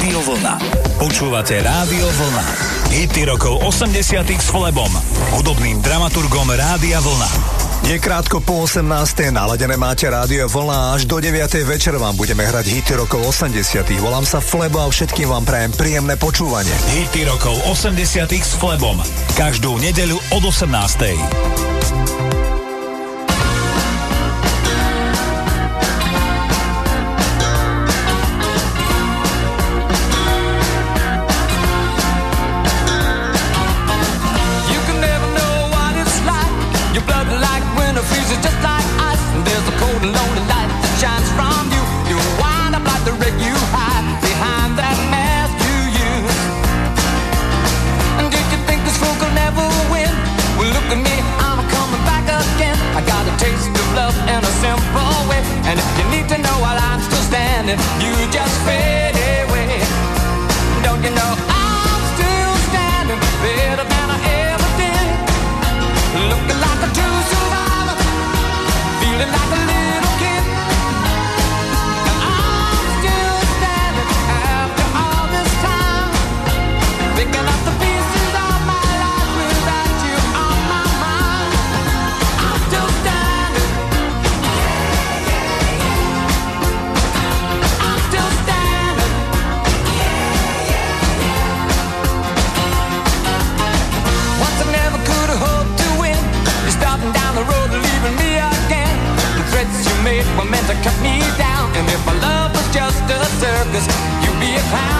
Rádio Vlna. Počúvate Rádio Vlna. Hity rokov 80 s Flebom, hudobným dramaturgom Rádia Vlna. Je krátko po 18. naladené máte rádio Vlna až do 9. večer vám budeme hrať hity rokov 80. Volám sa Flebo a všetkým vám prajem príjemné počúvanie. Hity rokov 80 s Flebom. Každú nedeľu od 18. if you just fail. Sú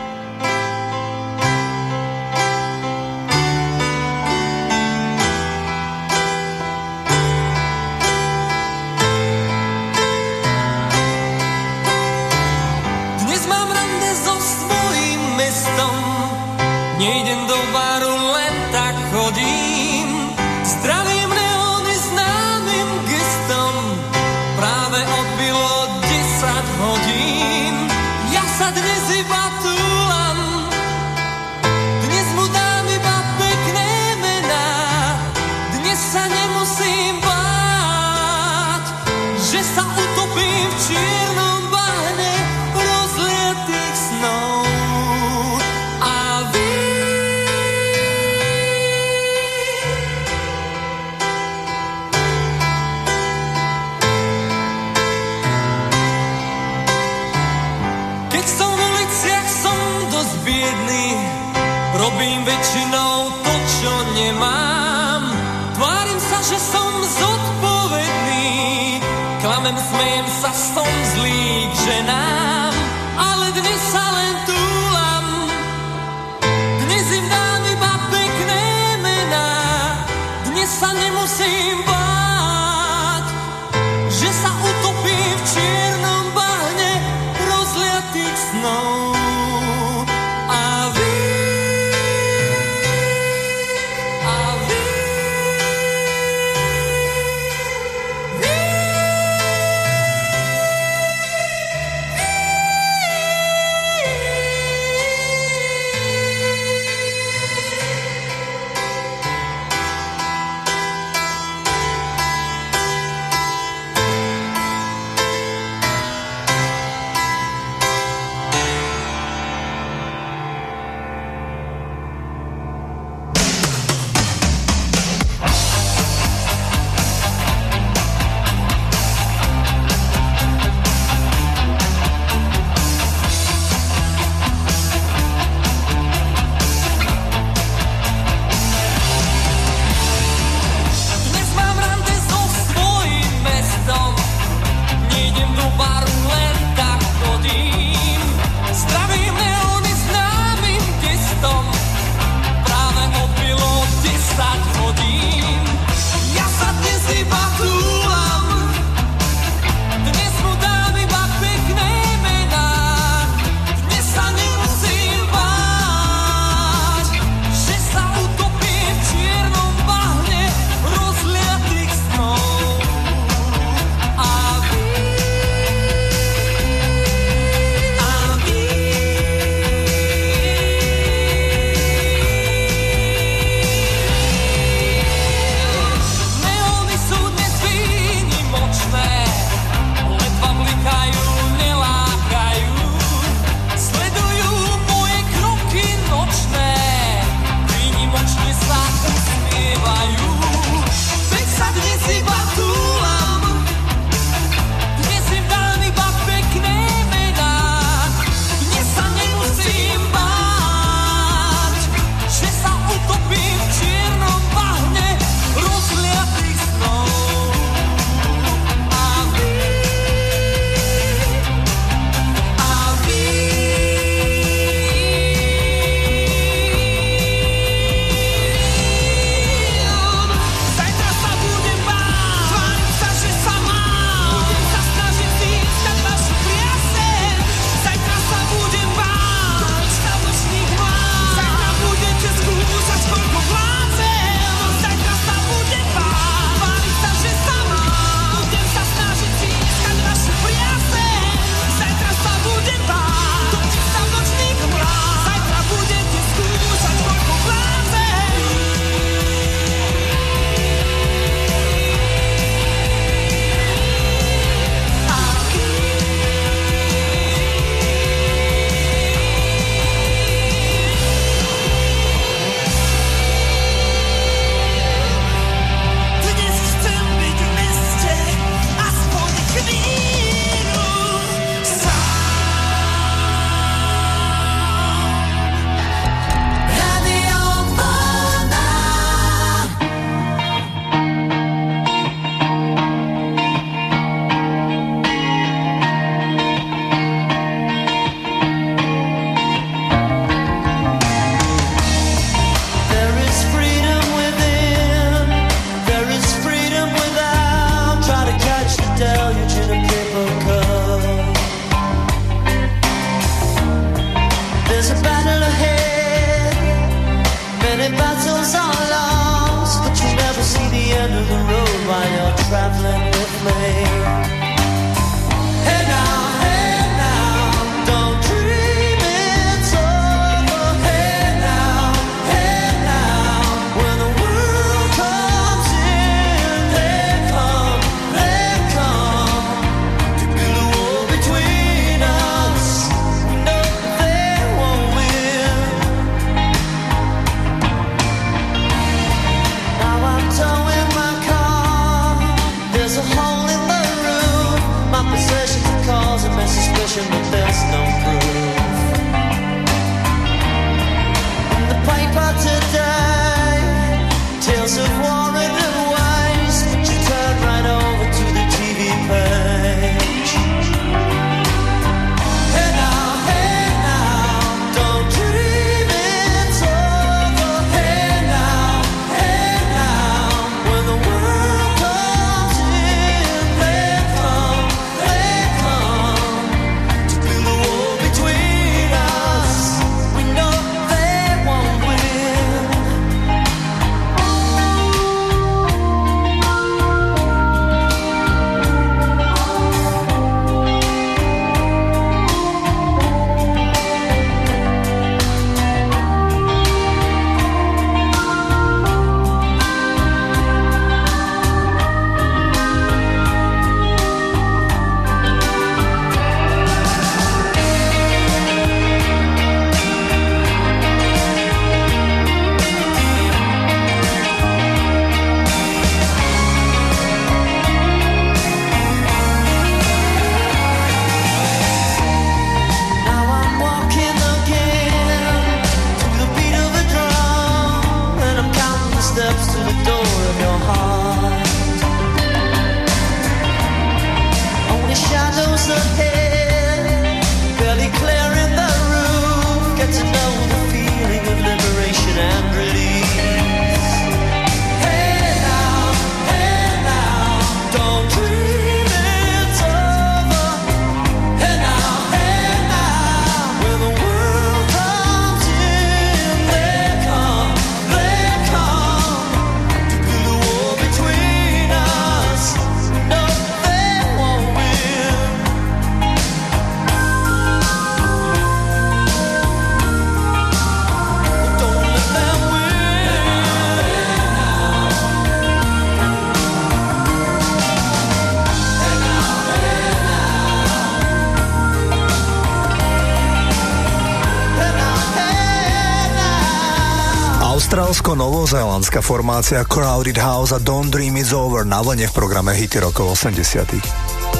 Austrálsko-novozélandská formácia Crowded House a Don't Dream It's Over na vlne v programe Hity rokov 80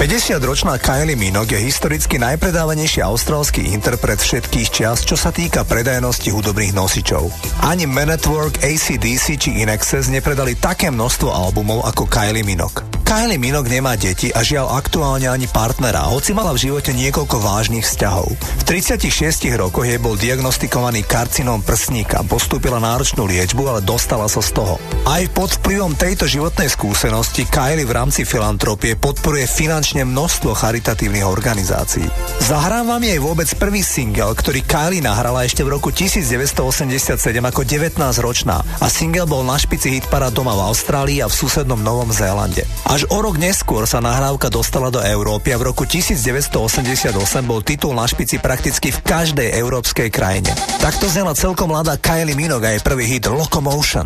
50-ročná Kylie Minogue je historicky najpredávanejší austrálsky interpret všetkých čias, čo sa týka predajnosti hudobných nosičov. Ani Man at Work, ACDC či Inexes nepredali také množstvo albumov ako Kylie Minogue. Kylie Minogue nemá deti a žiaľ aktuálne ani partnera, hoci mala v živote niekoľko vážnych vzťahov. V 36 rokoch jej bol diagnostikovaný karcinom prsníka, postúpila náročnú liečbu, ale dostala sa z toho. Aj pod vplyvom tejto životnej skúsenosti Kylie v rámci filantropie podporuje finančne množstvo charitatívnych organizácií. Zahrám vám jej vôbec prvý single, ktorý Kylie nahrala ešte v roku 1987 ako 19-ročná a single bol na špici hitpara doma v Austrálii a v susednom Novom Zélande. Až až o rok neskôr sa nahrávka dostala do Európy a v roku 1988 bol titul na špici prakticky v každej európskej krajine. Takto znela celkom mladá Kylie Minogue a jej prvý hit Locomotion.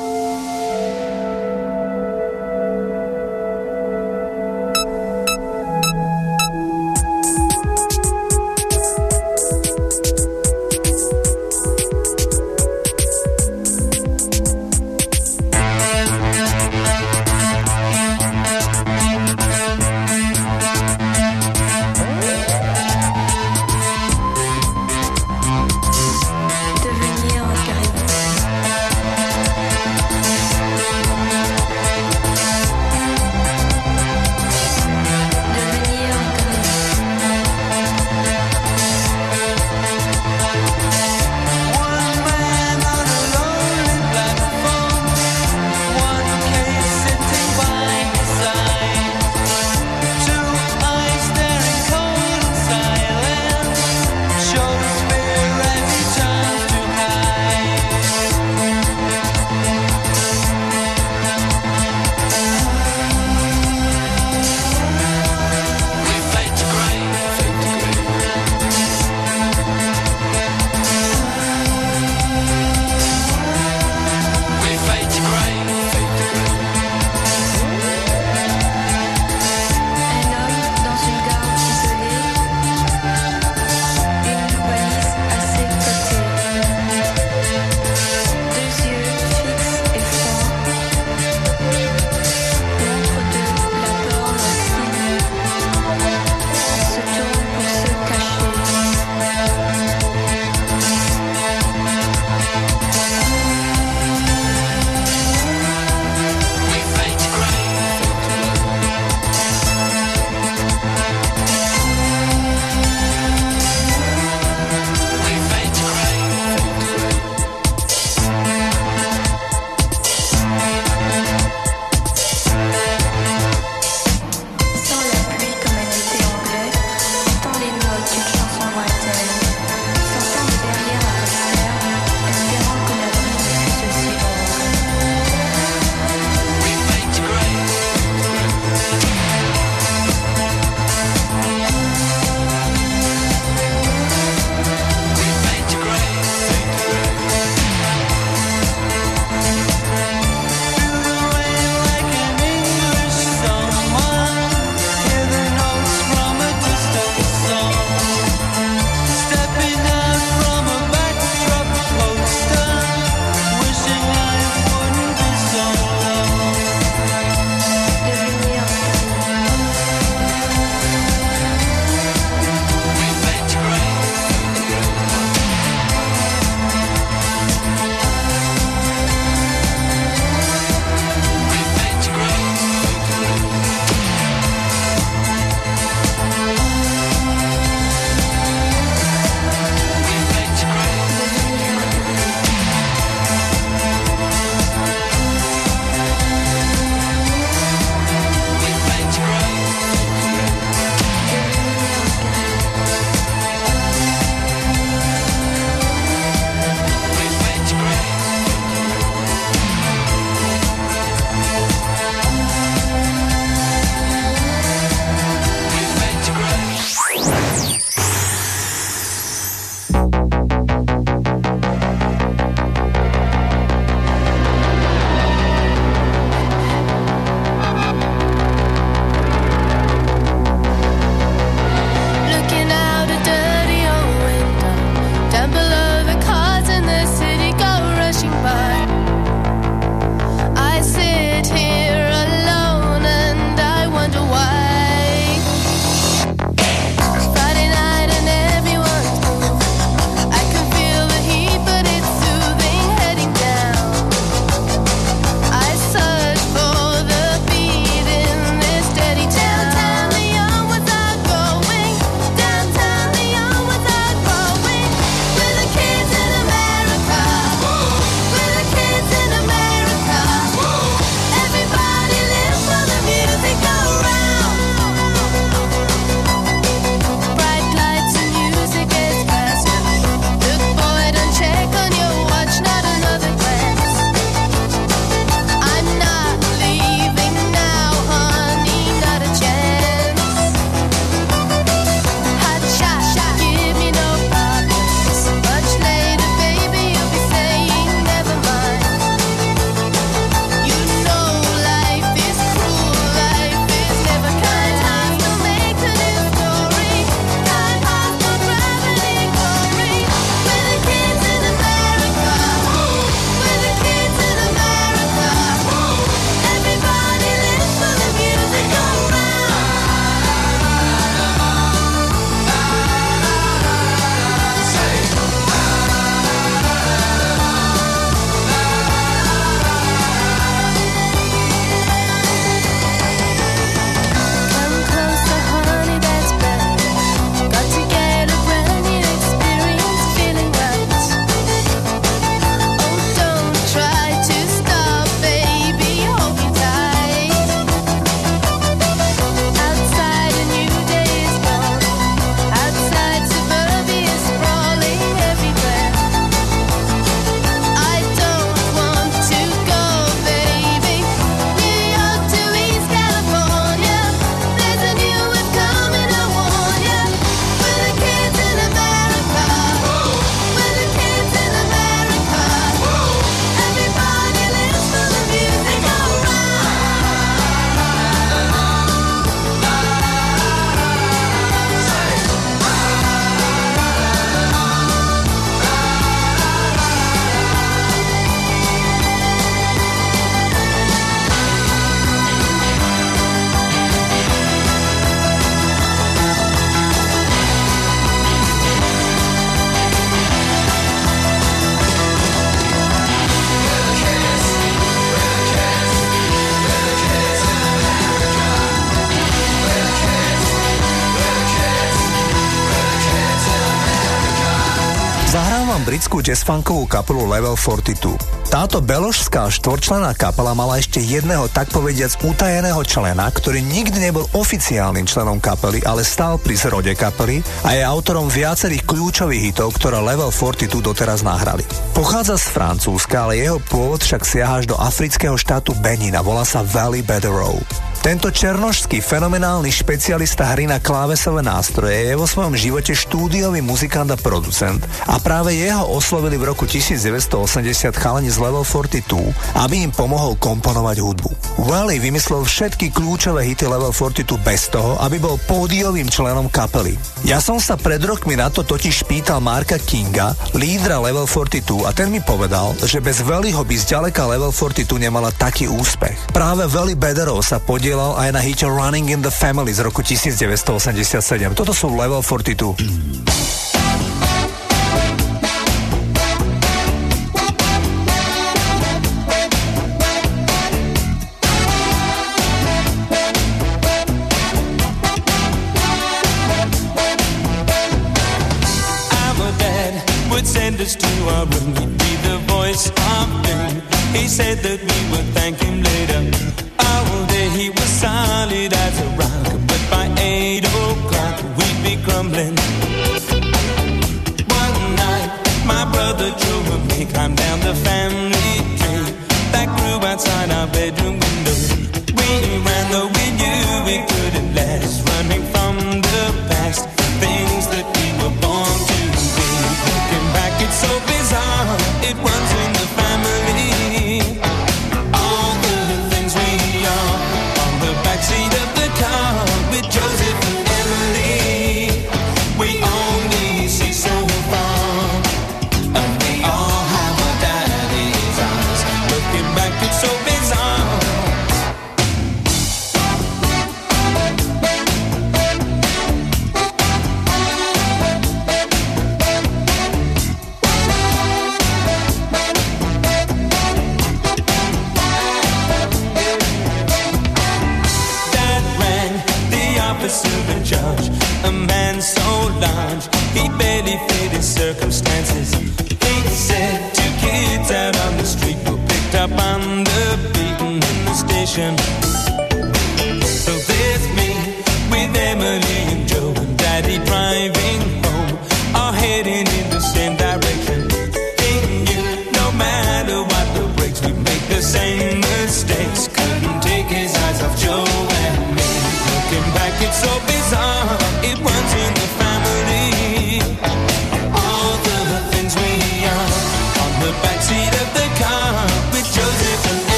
britskú jazzfunkovú kapelu Level 42. Táto beložská štvorčlená kapela mala ešte jedného tak povediac utajeného člena, ktorý nikdy nebol oficiálnym členom kapely, ale stál pri zrode kapely a je autorom viacerých kľúčových hitov, ktoré Level 42 doteraz nahrali. Pochádza z Francúzska, ale jeho pôvod však siaha až do afrického štátu Benin a volá sa Valley Bedrow. Tento černošský fenomenálny špecialista hry na klávesové nástroje je vo svojom živote štúdiový muzikant a producent a práve jeho oslovili v roku 1980 chalani z Level 42, aby im pomohol komponovať hudbu. Wally vymyslel všetky kľúčové hity Level 42 bez toho, aby bol pódiovým členom kapely. Ja som sa pred rokmi na to totiž pýtal Marka Kinga, lídra Level 42 a ten mi povedal, že bez Valleyho by zďaleka Level 42 nemala taký úspech. Práve Valley Bederov sa podiel podielal aj na hite Running in the Family z roku 1987. Toto sú Level 42. send us to our room. Be the voice. He said that we would thank him later.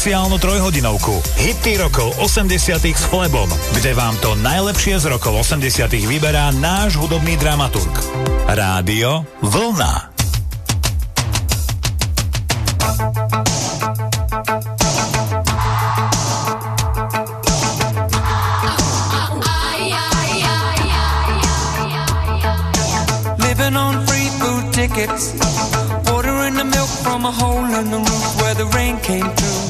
špeciálnu trojhodinovku Hity rokov 80 s Flebom, kde vám to najlepšie z rokov 80 vyberá náš hudobný dramaturg. Rádio Vlna. Living on free food tickets from a hole in the roof where the rain came through.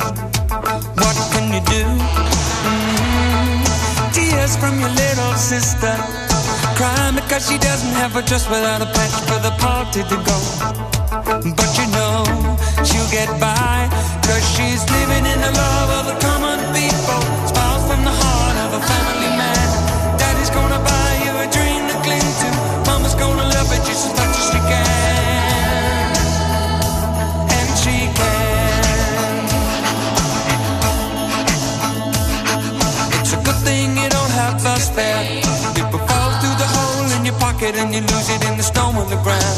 What can you do? Mm-hmm. Tears from your little sister. Crying because she doesn't have a dress without a patch for the party to go. But you know she'll get by Cause she's living in the love of the common pocket And you lose it in the snow on the ground.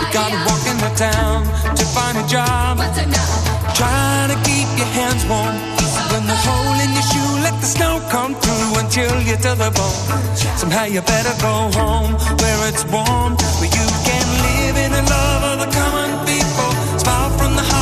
You gotta walk in the town to find a job. Trying to keep your hands warm. When the hole in your shoe let the snow come through until you're to the bone. Somehow you better go home where it's warm Where you can live in the love of the common people. Smile from the heart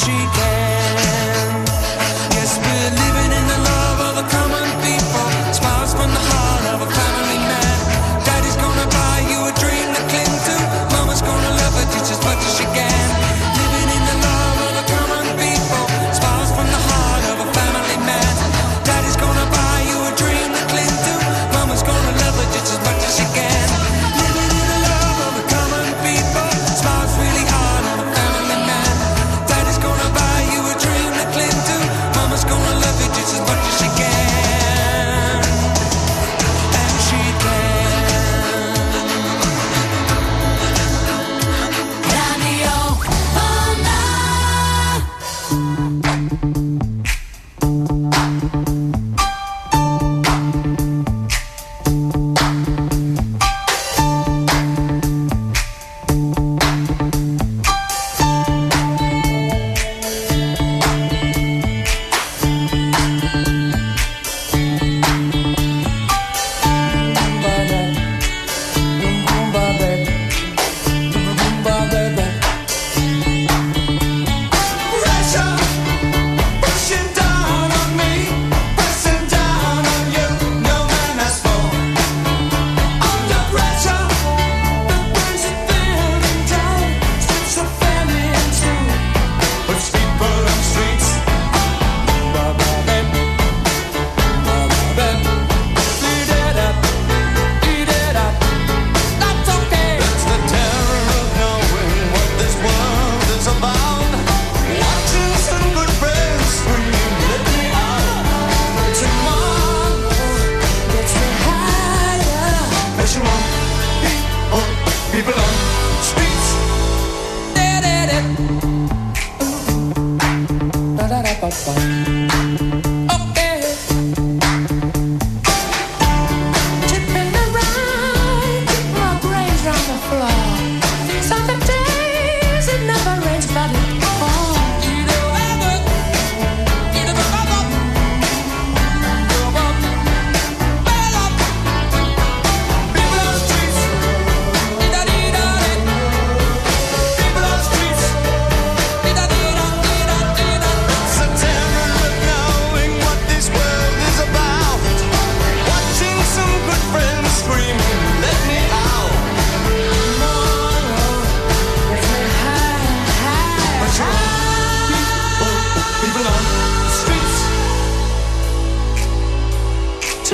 She can.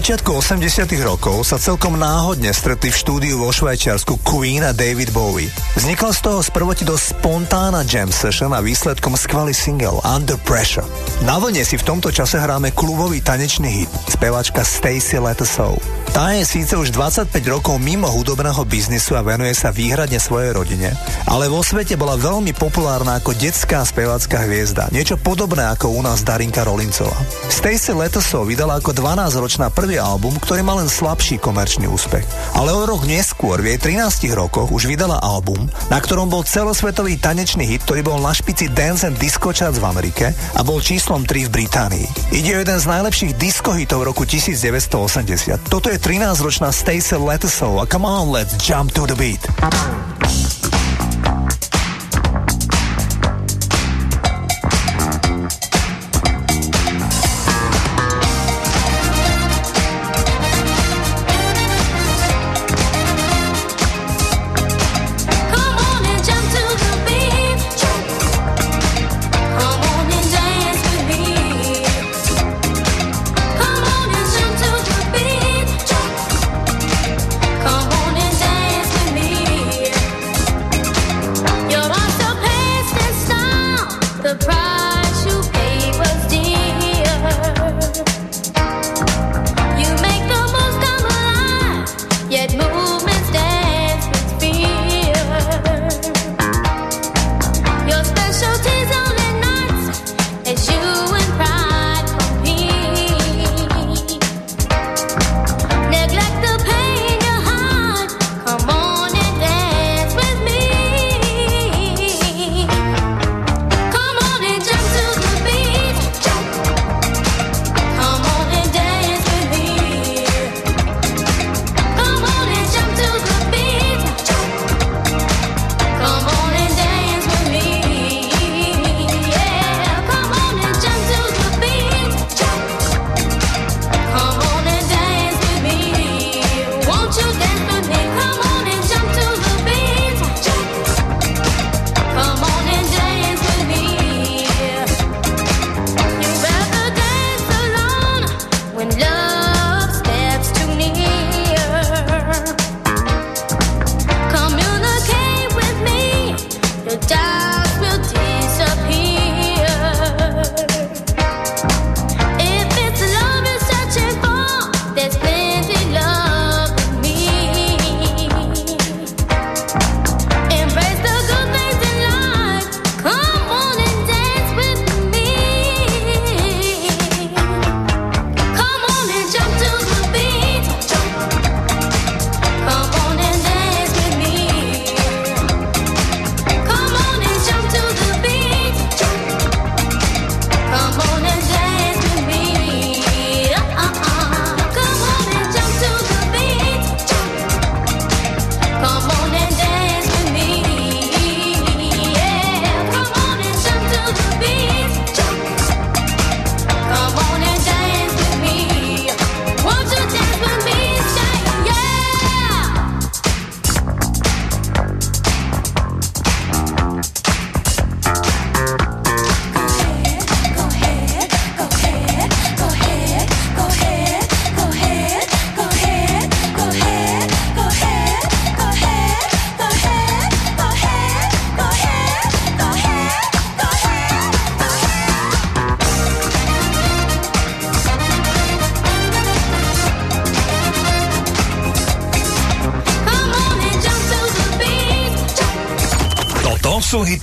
Začiatku 80 rokov sa celkom náhodne stretli v štúdiu vo Švajčiarsku Queen a David Bowie. Vznikla z toho sprvoti dosť spontánna jam session a výsledkom skvelý single Under Pressure. Na vlne si v tomto čase hráme klubový tanečný hit, spevačka Stacey Letesow. Tá je síce už 25 rokov mimo hudobného biznisu a venuje sa výhradne svojej rodine, ale vo svete bola veľmi populárna ako detská spevácka hviezda, niečo podobné ako u nás Darinka Rolincová. Stacey Letesow vydala ako 12-ročná prvý album, ktorý mal len slabší komerčný úspech. Ale o rok neskôr, v jej 13 rokoch, už vydala album, na ktorom bol celosvetový tanečný hit, ktorý bol na špici Dance and Disco Charts v Amerike a bol číslom 3 v Británii. Ide o jeden z najlepších disco hitov roku 1980. Toto je 13-ročná Stacey Letesow a come on, let's jump to the beat.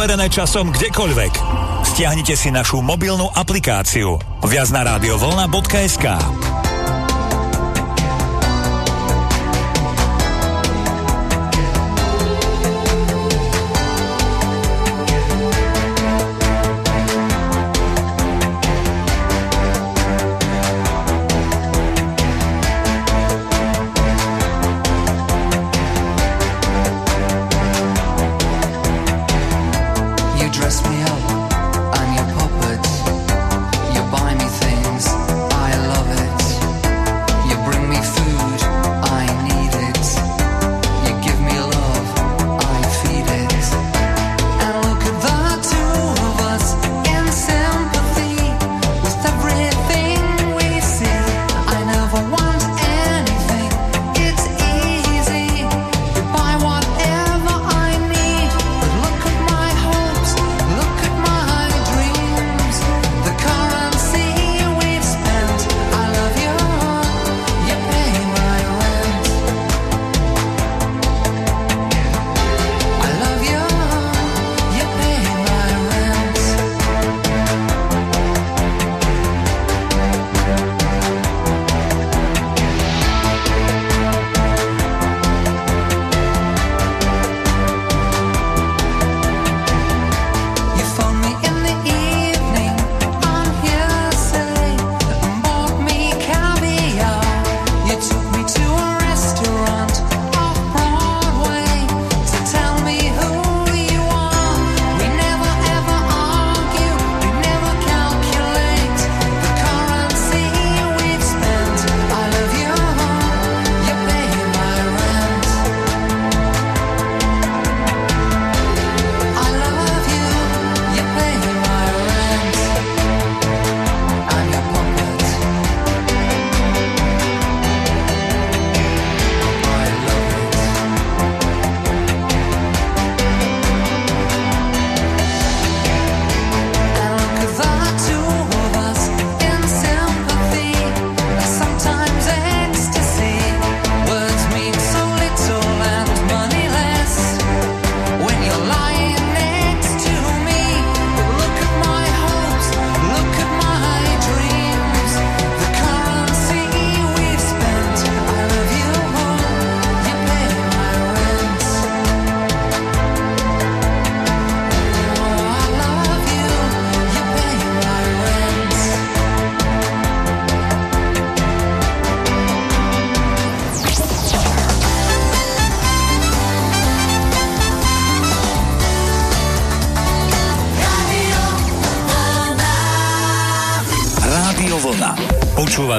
overené časom kdekoľvek. Stiahnite si našu mobilnú aplikáciu viac na radiovolna.sk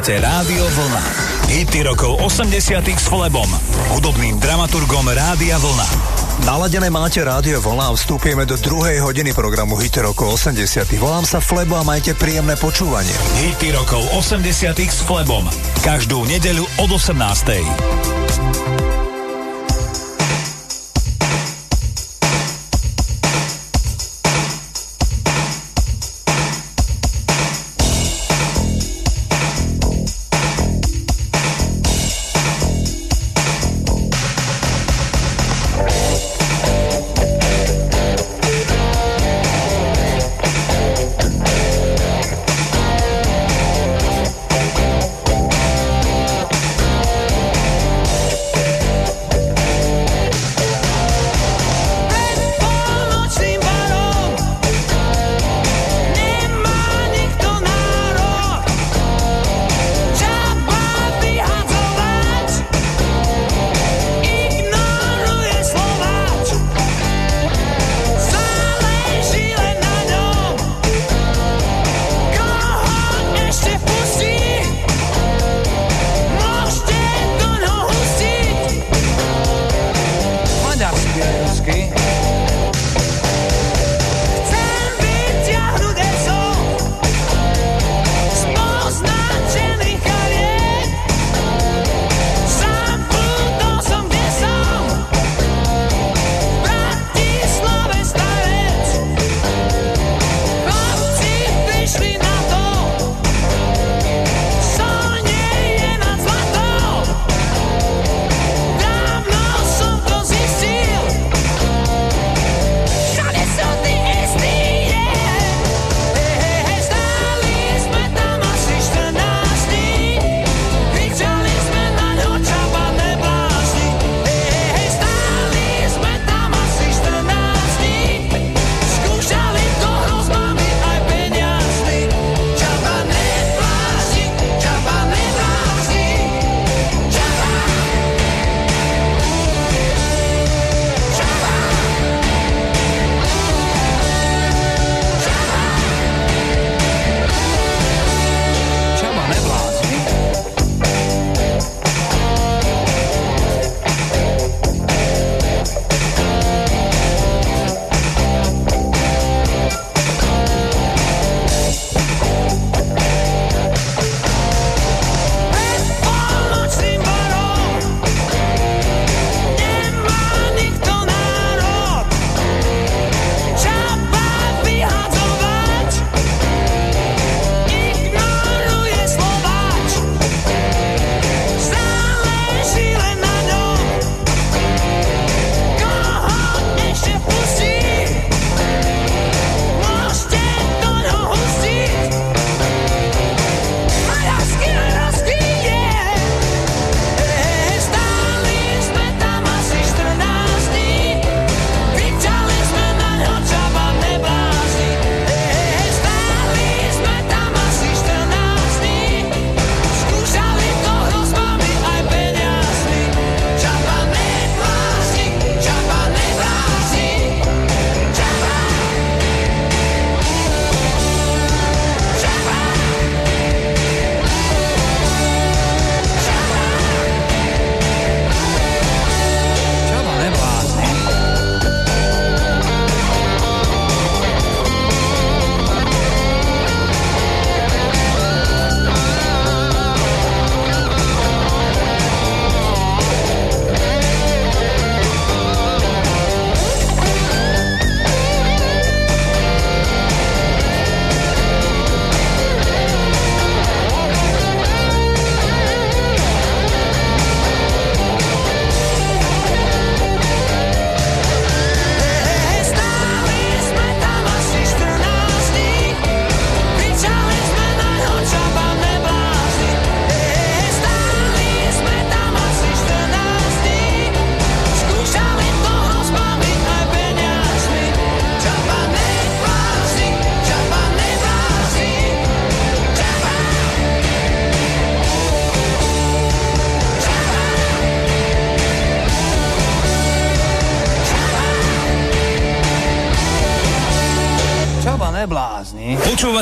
Počúvate Rádio Vlna. Hity rokov 80 s Flebom, hudobným dramaturgom Rádia Vlna. Naladené máte rádio Vlna a vstúpime do druhej hodiny programu Hity rokov 80 Volám sa Flebo a majte príjemné počúvanie. Hity rokov 80 s Flebom. Každú nedeľu od 18.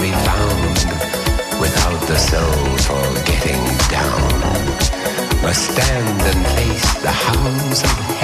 be found without the soul for getting down. Must stand and face the hounds of hell.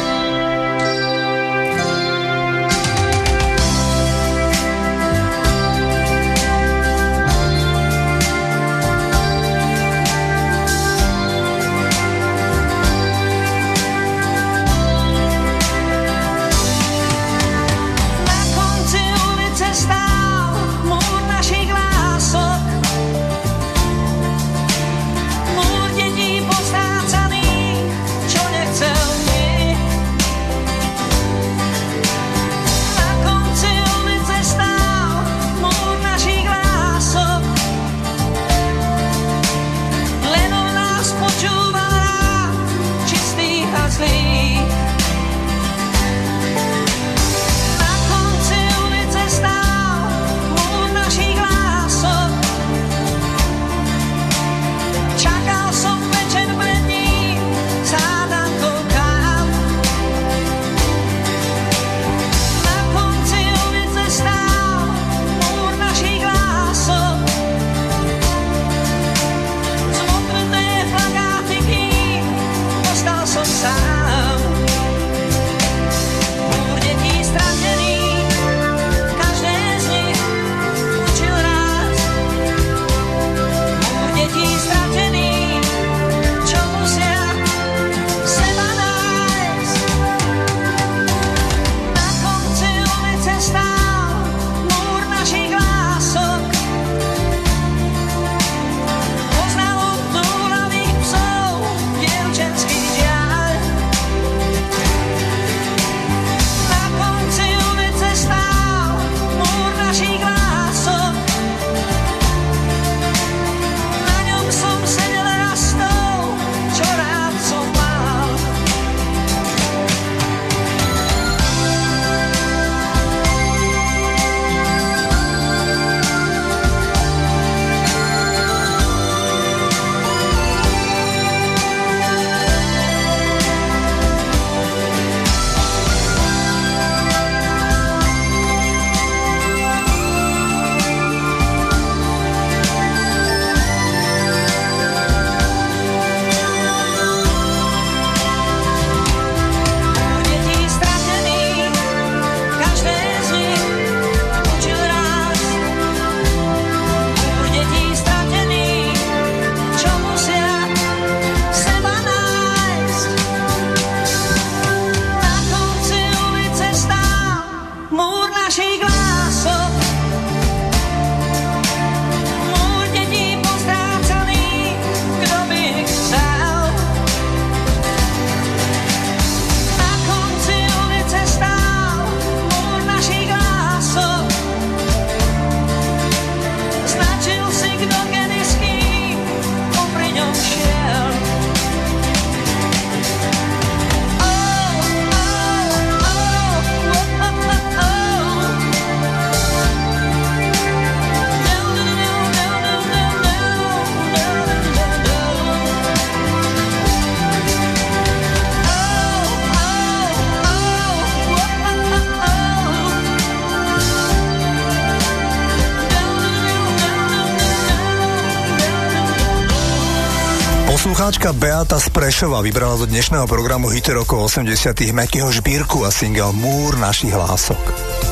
Z Prešova vybrala do dnešného programu hity rokov 80 Mekyho žbírku a single Múr našich hlások.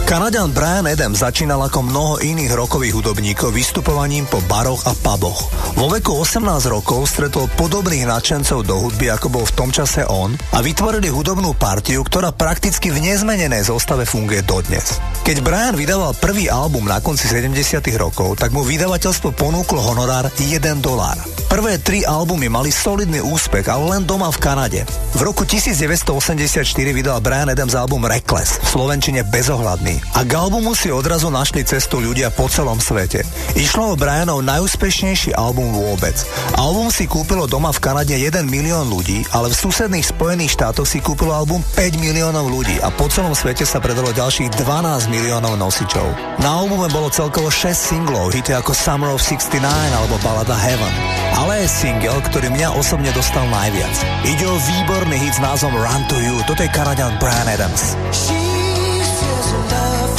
Kanadian Brian Adams začínal ako mnoho iných rokových hudobníkov vystupovaním po baroch a puboch. Vo veku 18 rokov stretol podobných nadšencov do hudby, ako bol v tom čase on a vytvorili hudobnú partiu, ktorá prakticky v nezmenenej zostave funguje dodnes. Keď Brian vydával prvý album na konci 70 rokov, tak mu vydavateľstvo ponúklo honorár 1 dolár. Prvé tri albumy mali solidný úspech, ale len doma v Kanade. V roku 1984 vydal Brian Adams album Reckless, v slovenčine bezohľadný. A k albumu si odrazu našli cestu ľudia po celom svete. Išlo o Brianov najúspešnejší album vôbec. Album si kúpilo doma v Kanade 1 milión ľudí, ale v susedných Spojených štátoch si kúpilo album 5 miliónov ľudí a po celom svete sa predalo ďalších 12 miliónov nosičov. Na albume bolo celkovo 6 singlov, hity ako Summer of 69 alebo balada Heaven. Ale je single, ktorý mňa osobne dostal najviac. Ide o výborný hit s názvom Run to You, toto je Kanadian Brian Adams. She love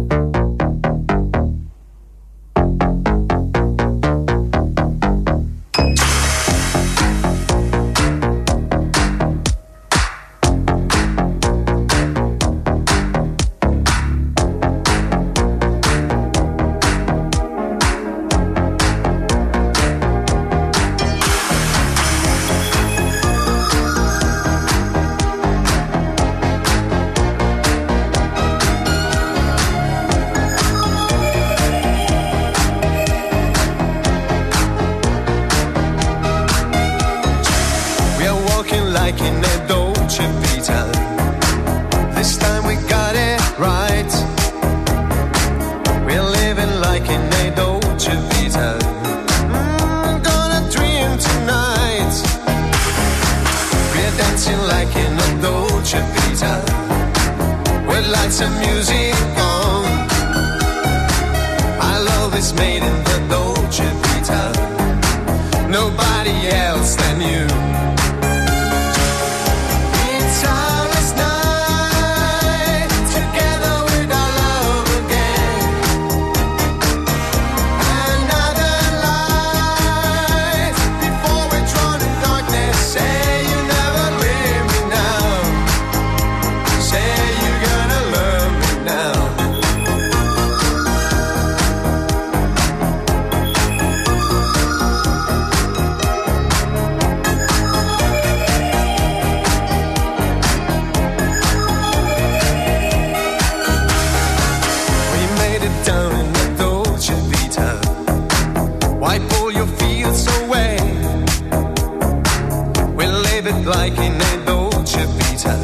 I ne dolce vita.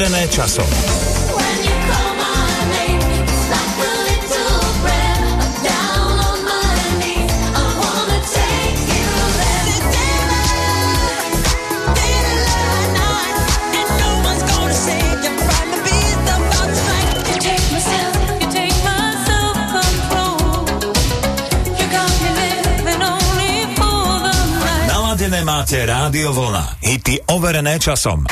Night. Naladené máte Rádio Vlna. Hity overené časom.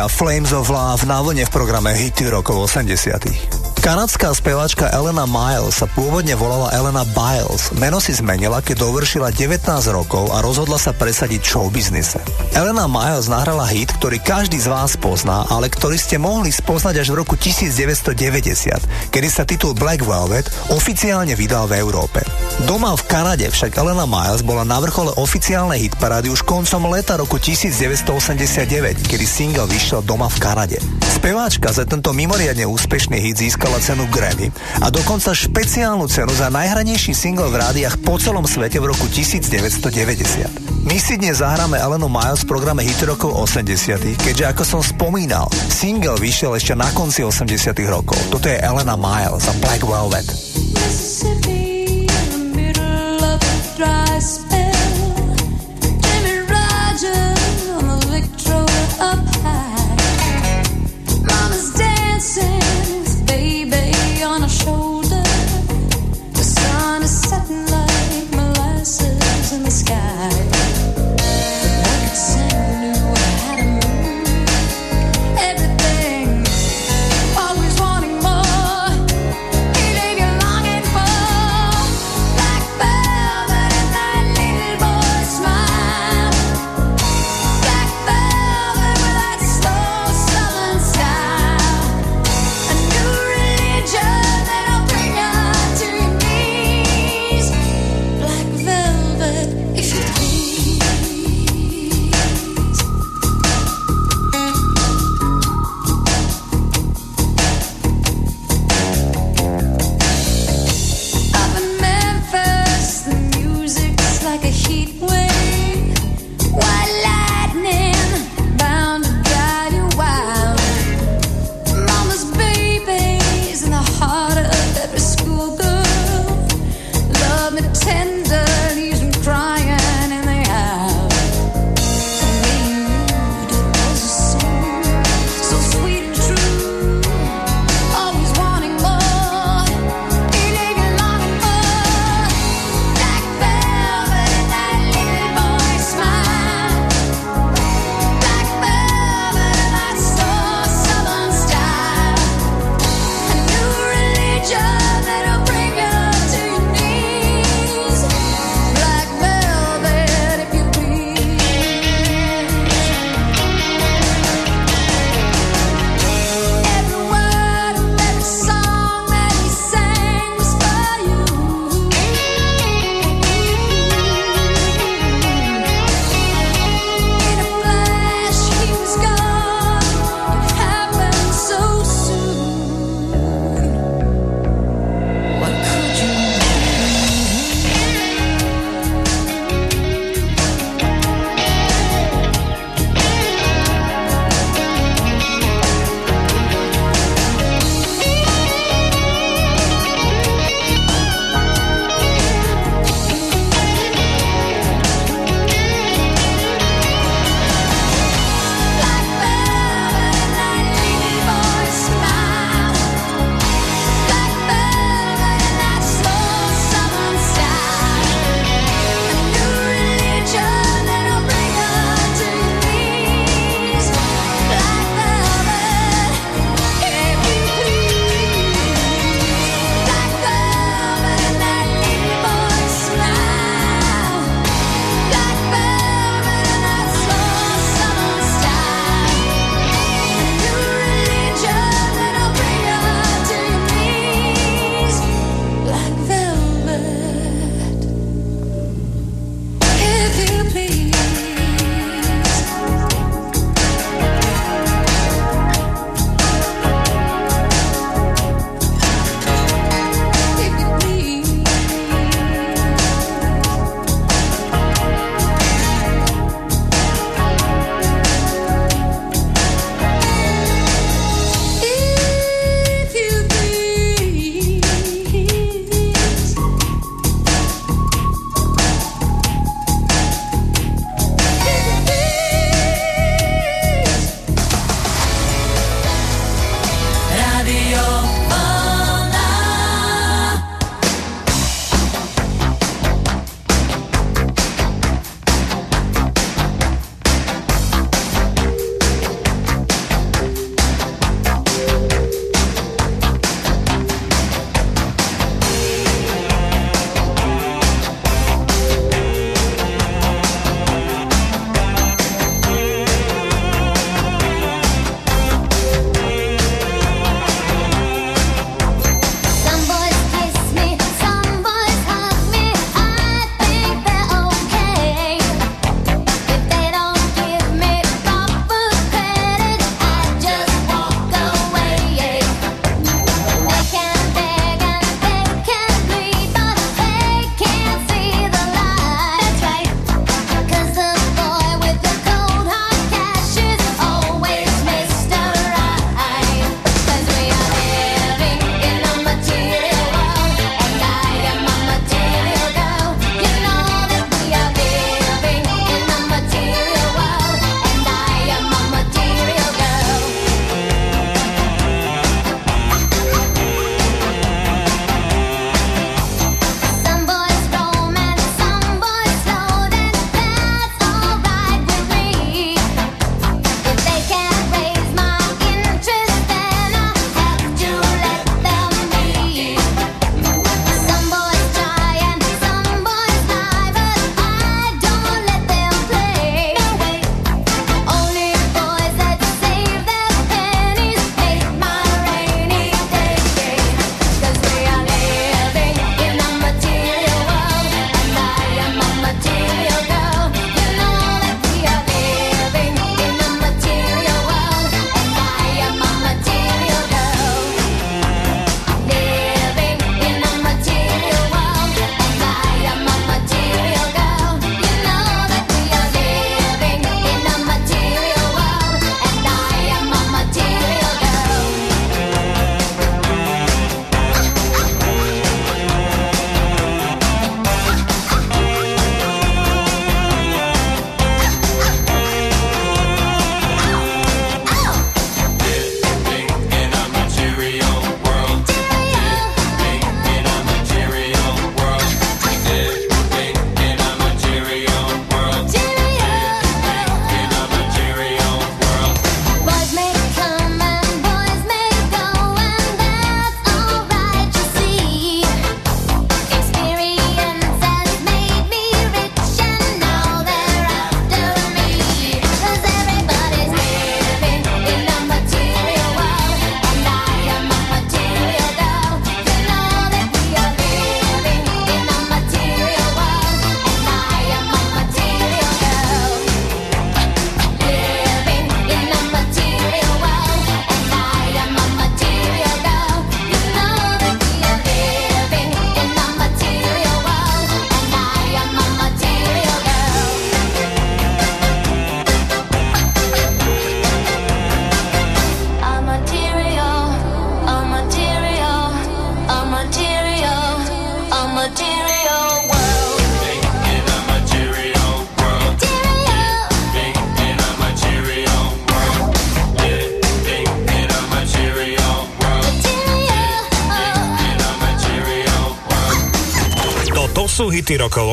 A Flames of Love na vlne v programe Hity rokov 80. Kanadská speváčka Elena Miles sa pôvodne volala Elena Biles. Meno si zmenila, keď dovršila 19 rokov a rozhodla sa presadiť v showbiznise. Elena Miles nahrala hit, ktorý každý z vás pozná, ale ktorý ste mohli spoznať až v roku 1990, kedy sa titul Black Velvet oficiálne vydal v Európe. Doma v Kanade však Elena Miles bola na vrchole oficiálnej hitparády už koncom leta roku 1989, kedy single vyšiel doma v Kanade. Speváčka za tento mimoriadne úspešný hit získala cenu Grammy a dokonca špeciálnu cenu za najhranejší single v rádiách po celom svete v roku 1990. My si dnes zahráme Elenu Miles v programe Hit rokov 80 keďže ako som spomínal, single vyšiel ešte na konci 80 rokov. Toto je Elena Miles a Black Velvet. Mississippi,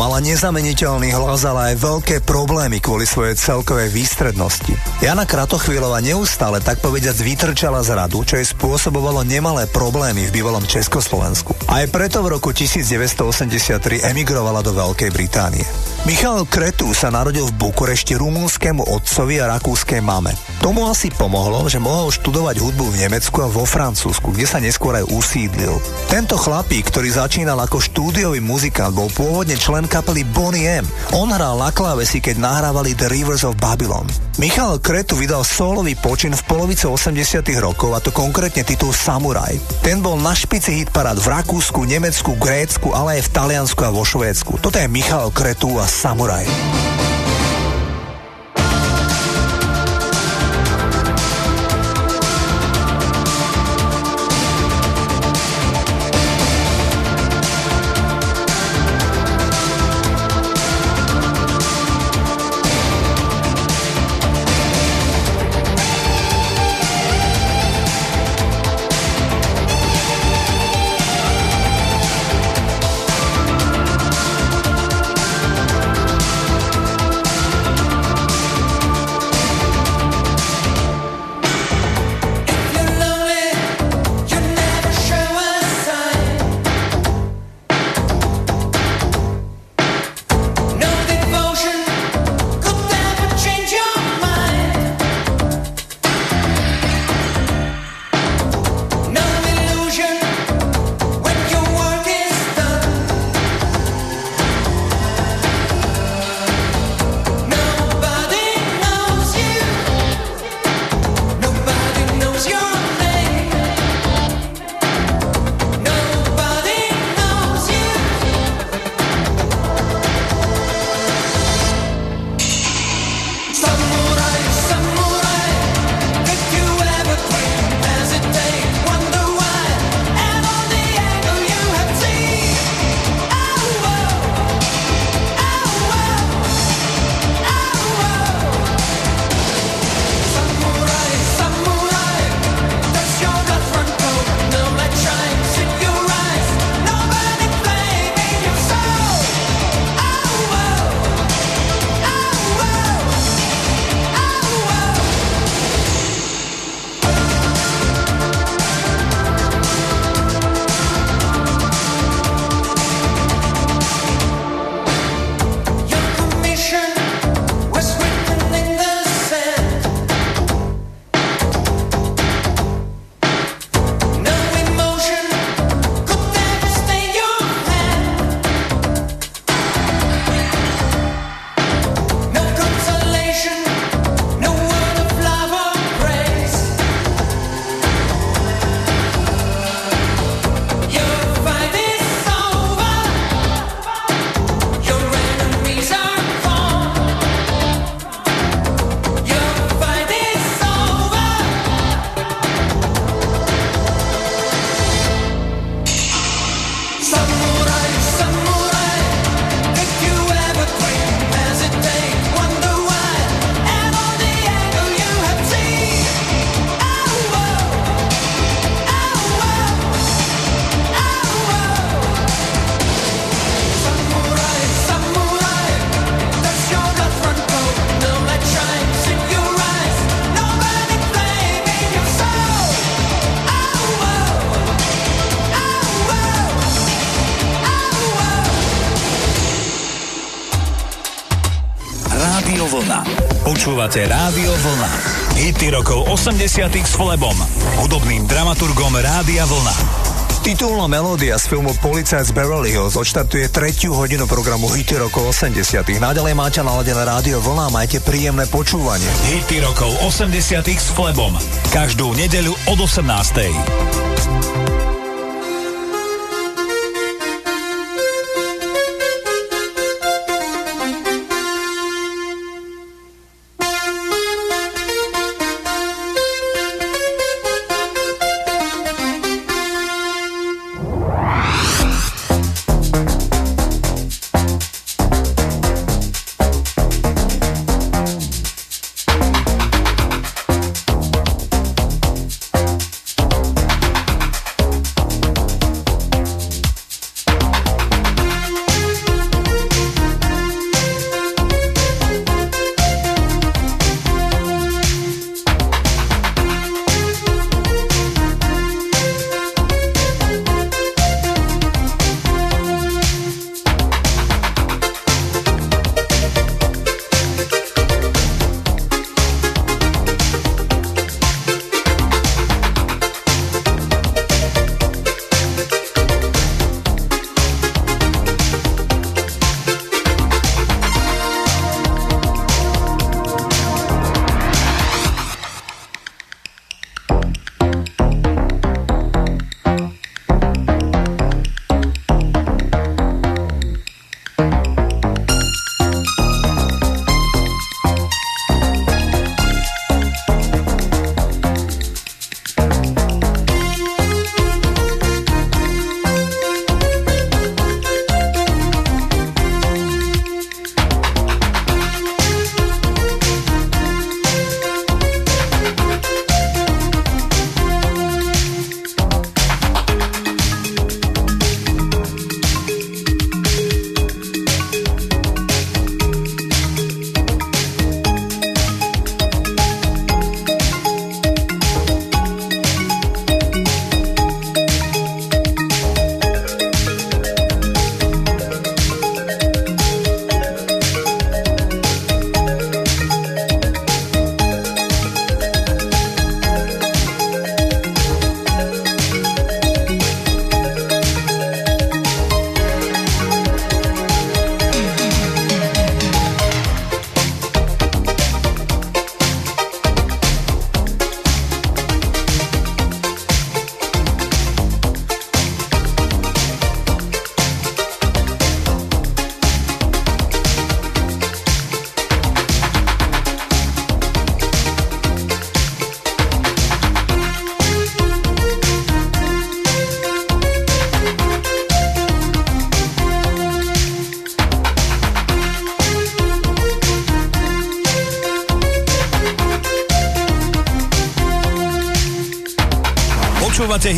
mala nezameniteľný hlas, ale aj veľké problémy kvôli svojej celkovej výstrednosti. Jana Kratochvílova neustále tak povediac vytrčala z radu, čo jej spôsobovalo nemalé problémy v bývalom Československu. Aj preto v roku 1983 emigrovala do Veľkej Británie. Michal Kretu sa narodil v Bukurešti rumúnskému otcovi a rakúskej mame. Tomu asi pomohlo, že mohol študovať hudbu v Nemecku a vo Francúzsku, kde sa neskôr aj usídlil. Tento chlapík, ktorý začínal ako štúdiový muzikant, bol pôvodne člen kapely Bonnie M. On hral na klávesi, keď nahrávali The Rivers of Babylon. Michal Kretu vydal solový počin v polovice 80 rokov, a to konkrétne titul Samuraj. Ten bol na špici hitparád v Rakúsku, Nemecku, Grécku, ale aj v Taliansku a vo Švédsku. Toto je Michal Kretu a Samuraj. Rokov 80 s Flebom, hudobným dramaturgom Rádia Vlna. Titulná melódia z filmu Policajt z Beverly Hills odštartuje tretiu hodinu programu Hity rokov 80 Naďalej máte naladené rádio vlna a majte príjemné počúvanie. Hity rokov 80 s Flebom. Každú nedeľu od 18.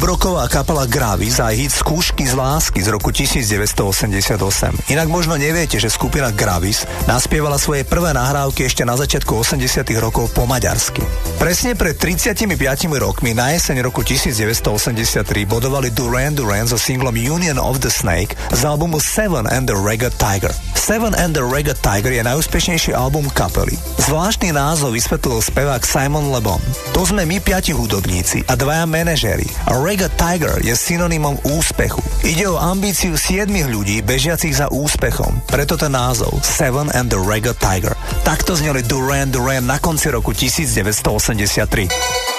Pobroková kapela Gravis a hit Skúšky z lásky z roku 1988. Inak možno neviete, že skupina Gravis naspievala svoje prvé nahrávky ešte na začiatku 80 rokov po maďarsky. Presne pred 35 rokmi na jeseň roku 1983 bodovali Duran Duran so singlom Union of the Snake z albumu Seven and the Reggae Tiger. Seven and the Reggae Tiger je najúspešnejší album kapely. Zvláštny názov vysvetlil spevák Simon Le Bon. To sme my piati hudobníci a dvaja manažéri. Reggae Tiger je synonymom úspechu. Ide o ambíciu siedmich ľudí bežiacich za úspechom. Preto ten názov Seven and the Reggae Tiger. Takto zneli Duran Duran na konci roku 1983.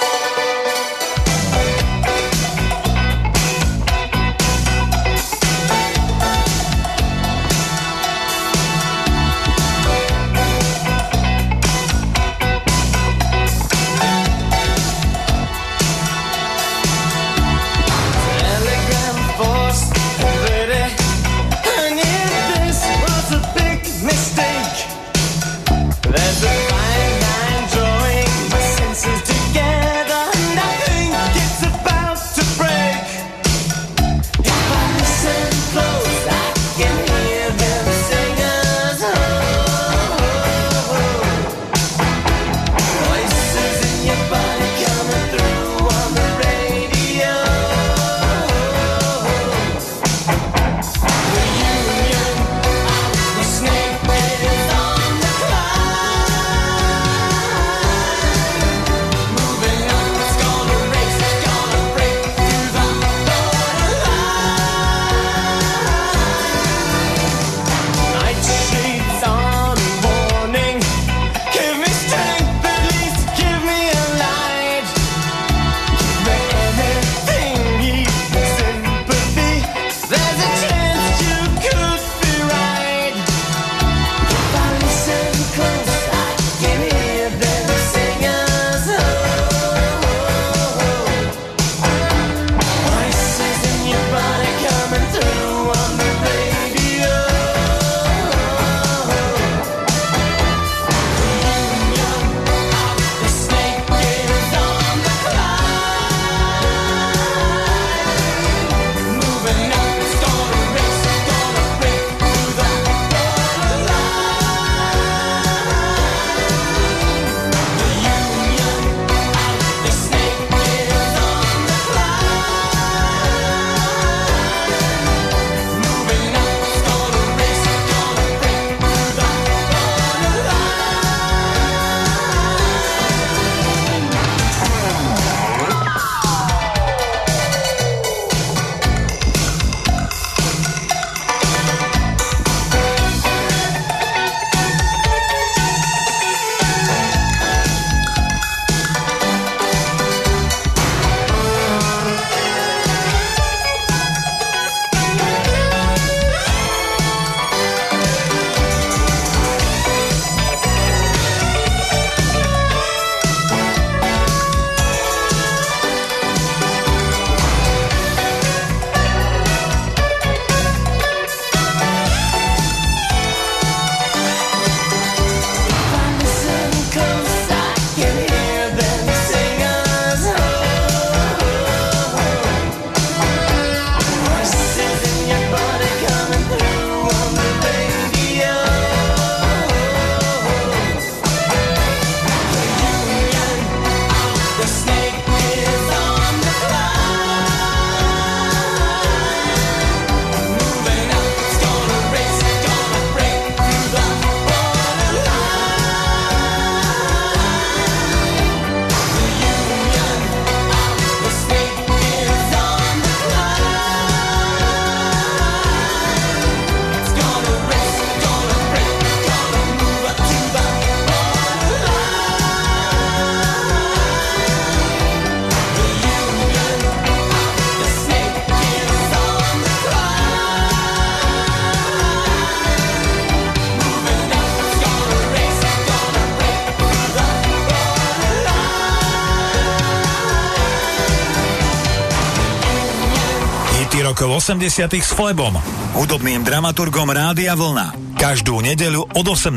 rokov 80 s Flebom, hudobným dramaturgom Rádia Vlna. Každú nedeľu od 18.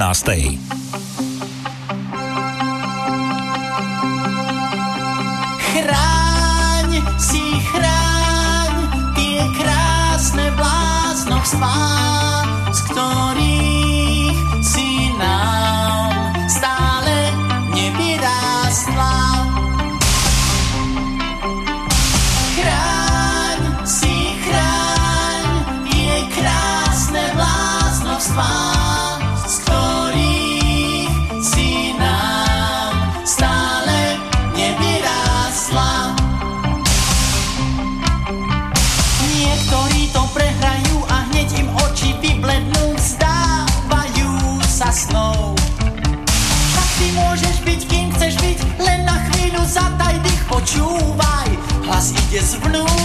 Chráň si chráň tie krásne bláznovstvá, z Yes, no.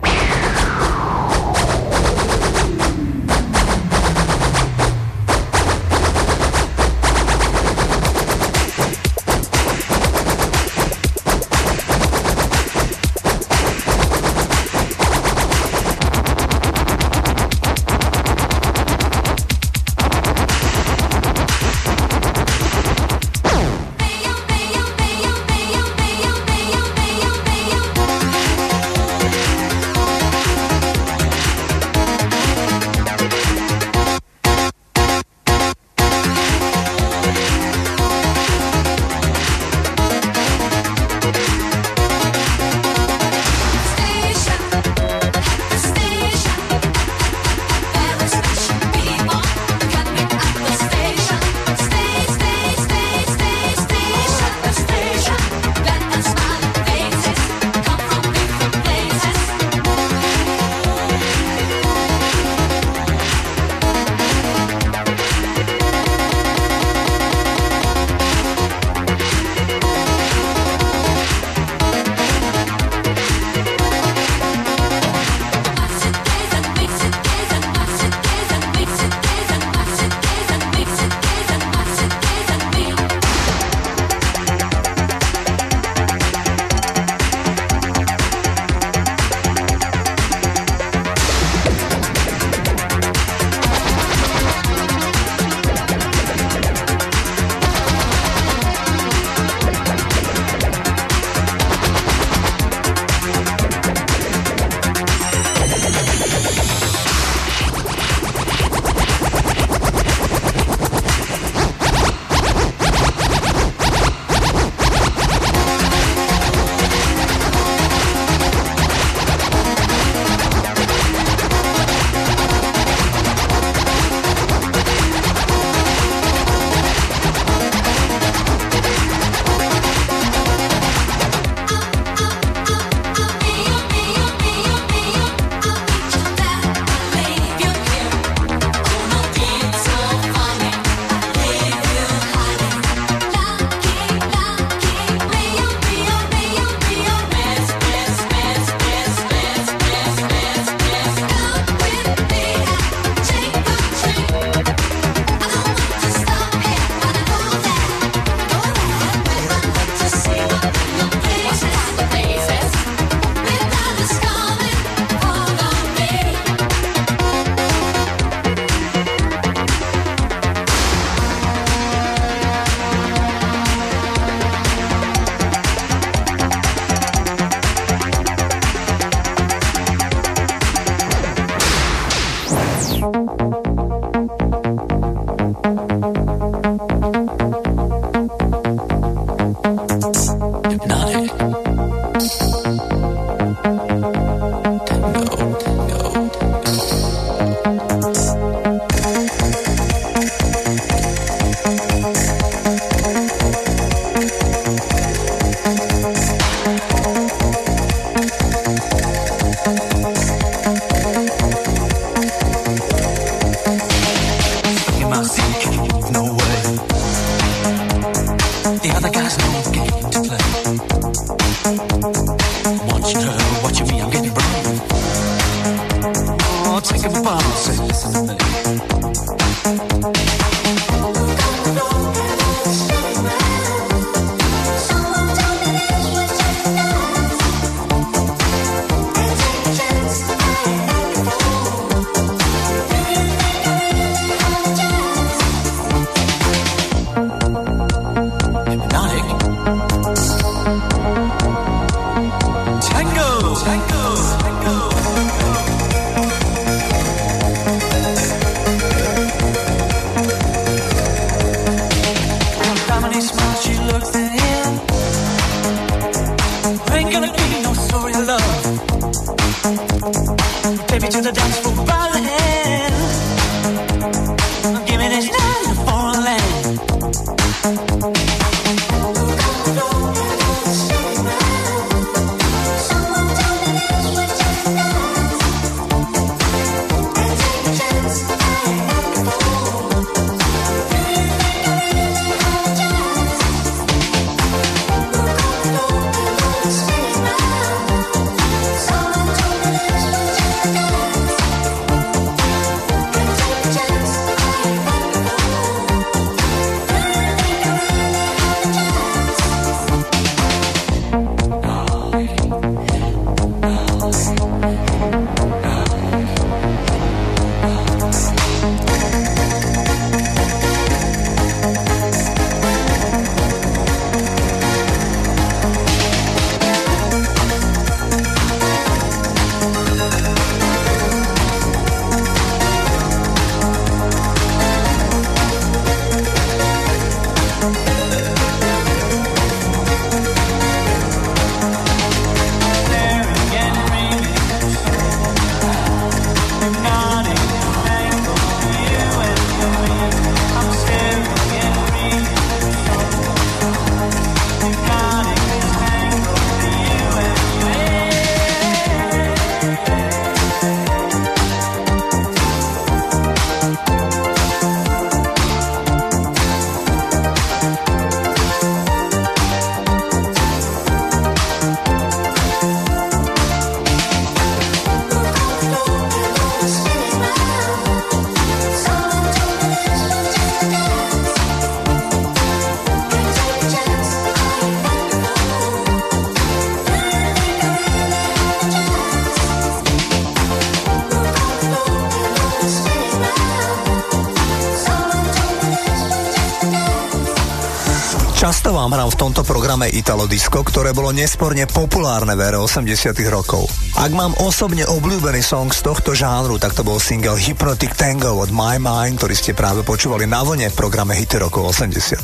Tomto programe Italo Disco, ktoré bolo nesporne populárne v ére 80 rokov. Ak mám osobne obľúbený song z tohto žánru, tak to bol single Hypnotic Tango od My Mind, ktorý ste práve počúvali na vlne v programe Hity rokov 80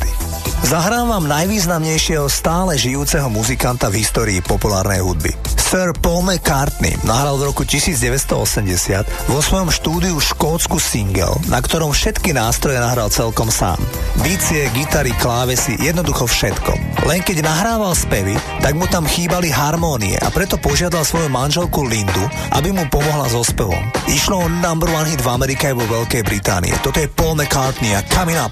Zahrám vám najvýznamnejšieho stále žijúceho muzikanta v histórii populárnej hudby. Sir Paul McCartney nahral v roku 1980 vo svojom štúdiu škótsku single, na ktorom všetky nástroje nahral celkom sám. Bicie, gitary, klávesy, jednoducho všetko. Len keď nahrával spevy, tak mu tam chýbali harmónie a preto požiadal svoju manželku Lindu, aby mu pomohla so spevom. Išlo o number one hit v Amerike aj vo Veľkej Británii. Toto je Paul McCartney a Coming Up.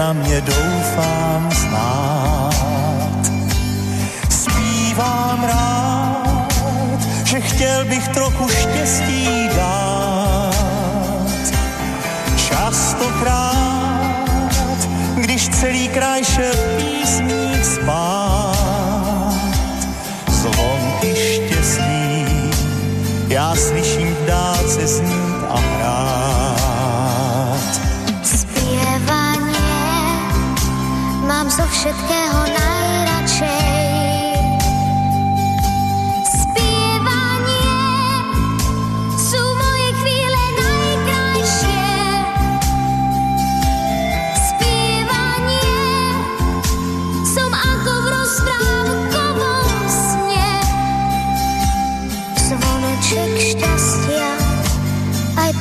Na mě doufám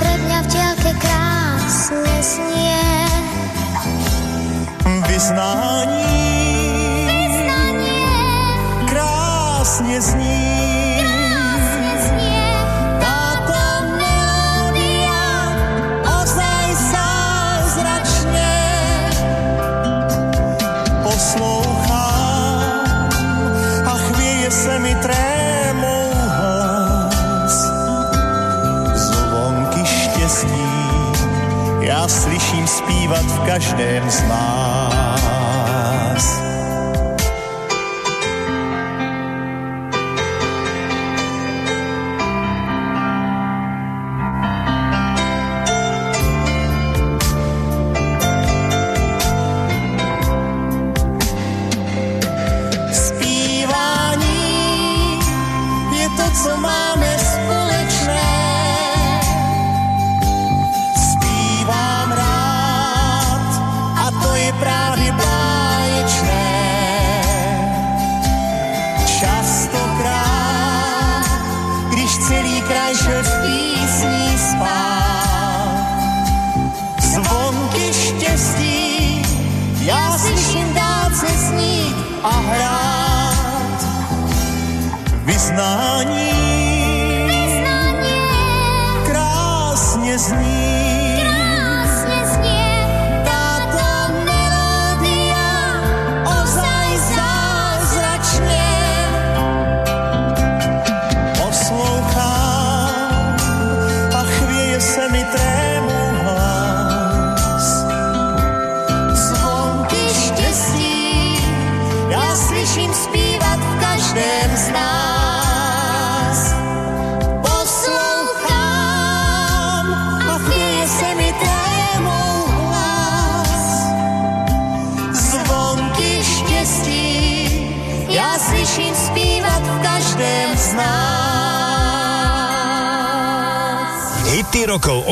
ode dňa v diaľke krásne snie. Vyznání, Vyznanie krásne sní. slyším zpívat v každém z nás.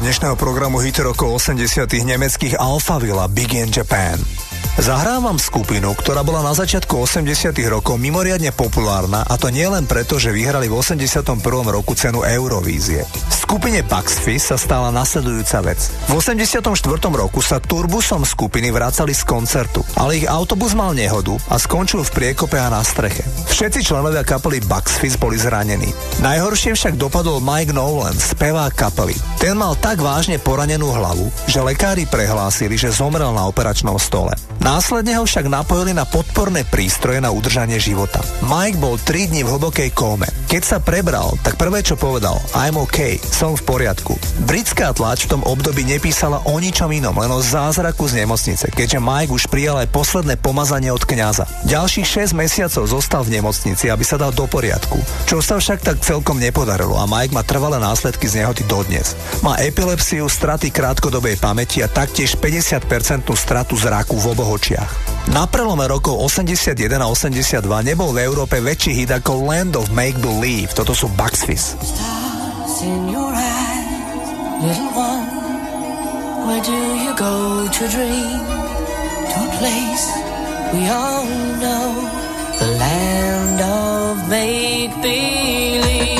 Dnešného programu hity rokov 80 nemeckých Alphaville Big in Japan. Zahrávam skupinu, ktorá bola na začiatku 80 rokov mimoriadne populárna a to nie len preto, že vyhrali v 81. roku cenu Eurovízie. V skupine Bugs Fizz sa stala nasledujúca vec. V 84. roku sa turbusom skupiny vracali z koncertu, ale ich autobus mal nehodu a skončil v priekope a na streche. Všetci členovia kapely Fizz boli zranení. Najhoršie však dopadol Mike Nolan, spevák kapely. Ten mal tak vážne poranenú hlavu, že lekári prehlásili, že zomrel na operačnom stole. Následne ho však napojili na podporné prístroje na udržanie života. Mike bol 3 dní v hlbokej kóme. Keď sa prebral, tak prvé čo povedal, I'm OK, som v poriadku. Britská tlač v tom období nepísala o ničom inom, len o zázraku z nemocnice, keďže Mike už prijal aj posledné pomazanie od kňaza. Ďalších 6 mesiacov zostal v nemocnici, aby sa dal do poriadku, čo sa však tak celkom nepodarilo a Mike má trvalé následky z nehoty dodnes. Má epilepsiu, straty krátkodobej pamäti a taktiež 50% stratu zraku v oboch očiach. Na prelome rokov 81 a 82 nebol v Európe väčší hit ako Land of Make Believe. Toto sú Bugs Fizz. Where do you go to dream? To a place we all know, the land of make believe.